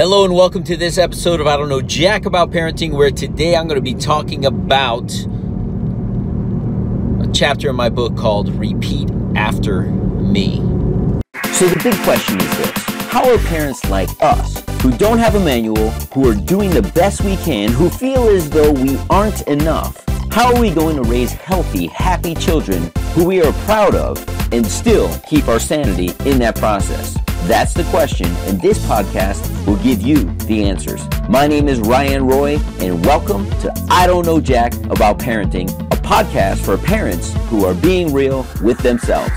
Hello and welcome to this episode of I Don't Know Jack About Parenting, where today I'm going to be talking about a chapter in my book called Repeat After Me. So the big question is this How are parents like us, who don't have a manual, who are doing the best we can, who feel as though we aren't enough, how are we going to raise healthy, happy children who we are proud of and still keep our sanity in that process? That's the question, and this podcast will give you the answers. My name is Ryan Roy, and welcome to I Don't Know Jack About Parenting, a podcast for parents who are being real with themselves.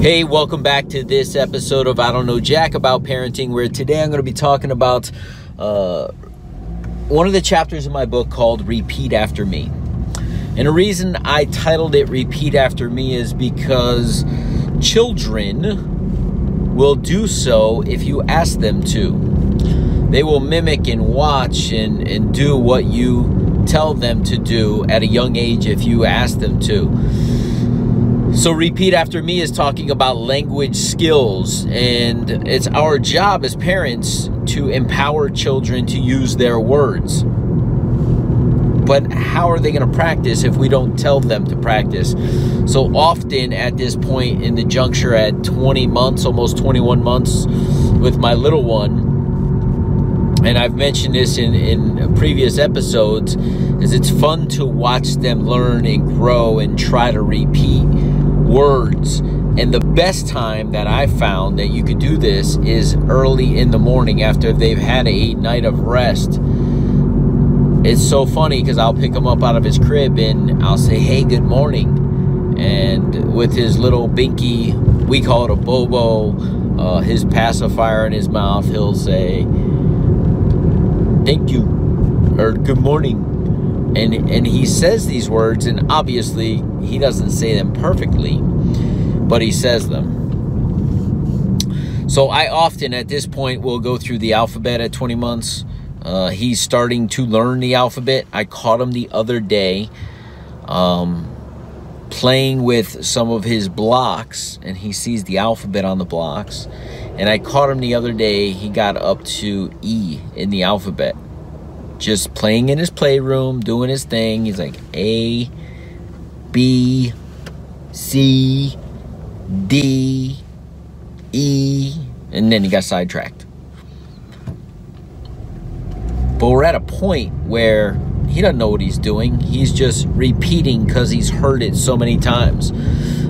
Hey, welcome back to this episode of I Don't Know Jack About Parenting, where today I'm going to be talking about uh, one of the chapters in my book called Repeat After Me. And the reason I titled it Repeat After Me is because children will do so if you ask them to. They will mimic and watch and, and do what you tell them to do at a young age if you ask them to. So, Repeat After Me is talking about language skills, and it's our job as parents to empower children to use their words but how are they going to practice if we don't tell them to practice? So often at this point in the juncture at 20 months, almost 21 months with my little one, and I've mentioned this in, in previous episodes, is it's fun to watch them learn and grow and try to repeat words. And the best time that I found that you could do this is early in the morning after they've had a night of rest it's so funny because I'll pick him up out of his crib and I'll say, "Hey, good morning," and with his little binky, we call it a bobo, uh, his pacifier in his mouth, he'll say, "Thank you," or "Good morning," and and he says these words, and obviously he doesn't say them perfectly, but he says them. So I often at this point will go through the alphabet at 20 months uh, he's starting to learn the alphabet. I caught him the other day um, playing with some of his blocks, and he sees the alphabet on the blocks. And I caught him the other day, he got up to E in the alphabet. Just playing in his playroom, doing his thing. He's like A, B, C, D, E, and then he got sidetracked. But we're at a point where he doesn't know what he's doing. He's just repeating because he's heard it so many times.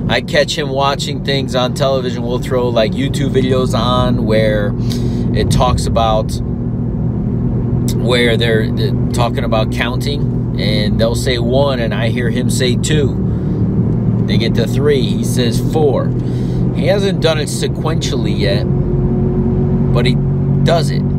I catch him watching things on television. We'll throw like YouTube videos on where it talks about where they're, they're talking about counting and they'll say one and I hear him say two. They get to three. He says four. He hasn't done it sequentially yet, but he does it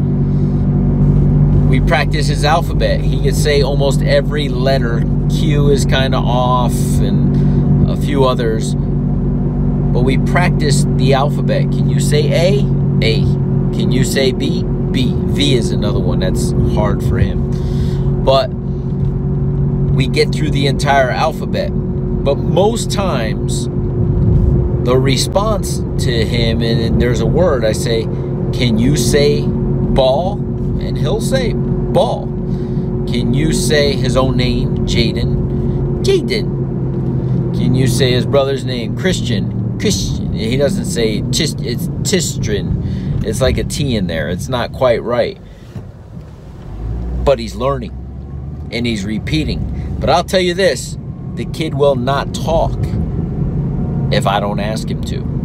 we practice his alphabet. He could say almost every letter. Q is kind of off, and a few others. But we practice the alphabet. Can you say A? A. Can you say B? B. V is another one that's hard for him. But we get through the entire alphabet. But most times, the response to him, and there's a word I say, Can you say ball? And he'll say ball. Can you say his own name, Jaden? Jaden. Can you say his brother's name, Christian? Christian. He doesn't say tis, it's Tistrin. It's like a T in there. It's not quite right. But he's learning and he's repeating. But I'll tell you this the kid will not talk if I don't ask him to.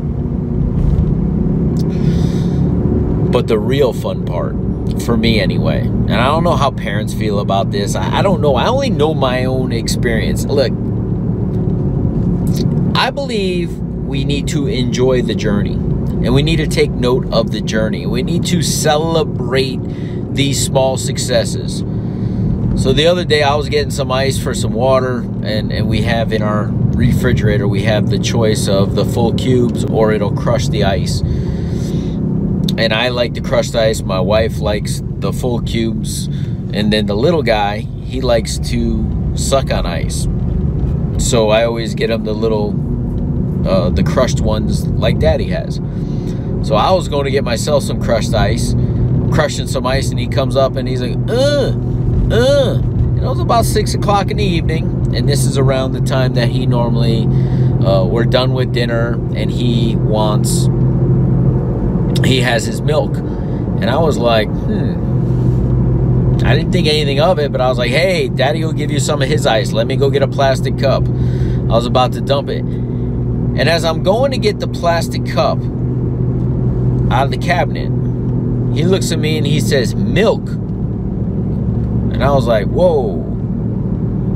But the real fun part for me anyway. And I don't know how parents feel about this. I, I don't know. I only know my own experience. Look, I believe we need to enjoy the journey and we need to take note of the journey. We need to celebrate these small successes. So the other day I was getting some ice for some water and, and we have in our refrigerator we have the choice of the full cubes or it'll crush the ice and I like the crushed ice. My wife likes the full cubes, and then the little guy he likes to suck on ice. So I always get him the little, uh, the crushed ones like Daddy has. So I was going to get myself some crushed ice, crushing some ice, and he comes up and he's like, uh, uh. And it was about six o'clock in the evening, and this is around the time that he normally, uh, we're done with dinner, and he wants, he has his milk. And I was like, hmm. I didn't think anything of it, but I was like, hey, daddy will give you some of his ice. Let me go get a plastic cup. I was about to dump it. And as I'm going to get the plastic cup out of the cabinet, he looks at me and he says, milk. And I was like, whoa,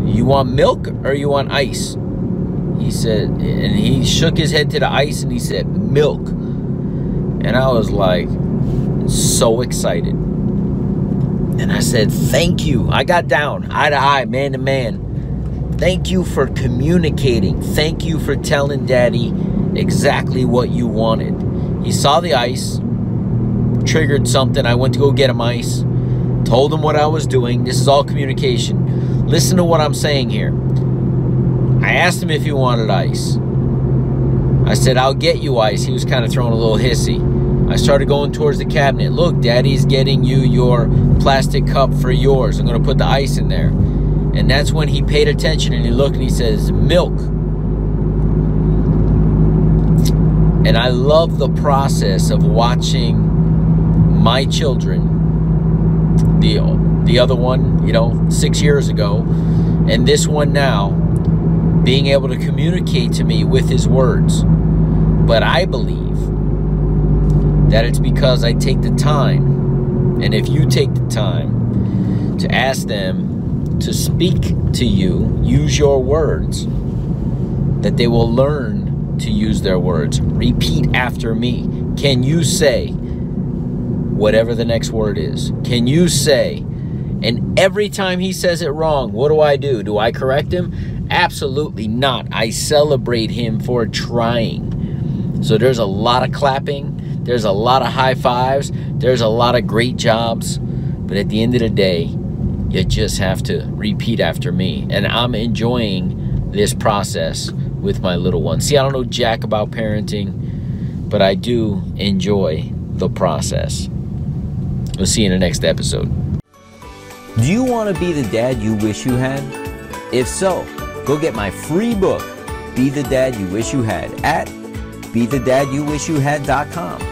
you want milk or you want ice? He said, and he shook his head to the ice and he said, milk. And I was like, so excited. And I said, thank you. I got down, eye to eye, man to man. Thank you for communicating. Thank you for telling daddy exactly what you wanted. He saw the ice, triggered something. I went to go get him ice told him what I was doing. This is all communication. Listen to what I'm saying here. I asked him if he wanted ice. I said, I'll get you ice. He was kind of throwing a little hissy. I started going towards the cabinet. Look, daddy's getting you your plastic cup for yours. I'm going to put the ice in there. And that's when he paid attention and he looked and he says, Milk. And I love the process of watching my children the the other one, you know, six years ago, and this one now, being able to communicate to me with his words. But I believe that it's because I take the time, and if you take the time to ask them to speak to you, use your words, that they will learn to use their words. Repeat after me. Can you say, whatever the next word is. Can you say, and every time he says it wrong, what do I do? Do I correct him? Absolutely not. I celebrate him for trying. So there's a lot of clapping, there's a lot of high fives, there's a lot of great jobs, but at the end of the day, you just have to repeat after me. And I'm enjoying this process with my little one. See, I don't know jack about parenting, but I do enjoy the process. We'll see you in the next episode. Do you want to be the dad you wish you had? If so, go get my free book, Be the Dad You Wish You Had, at BeTheDadYouWishYouHad.com.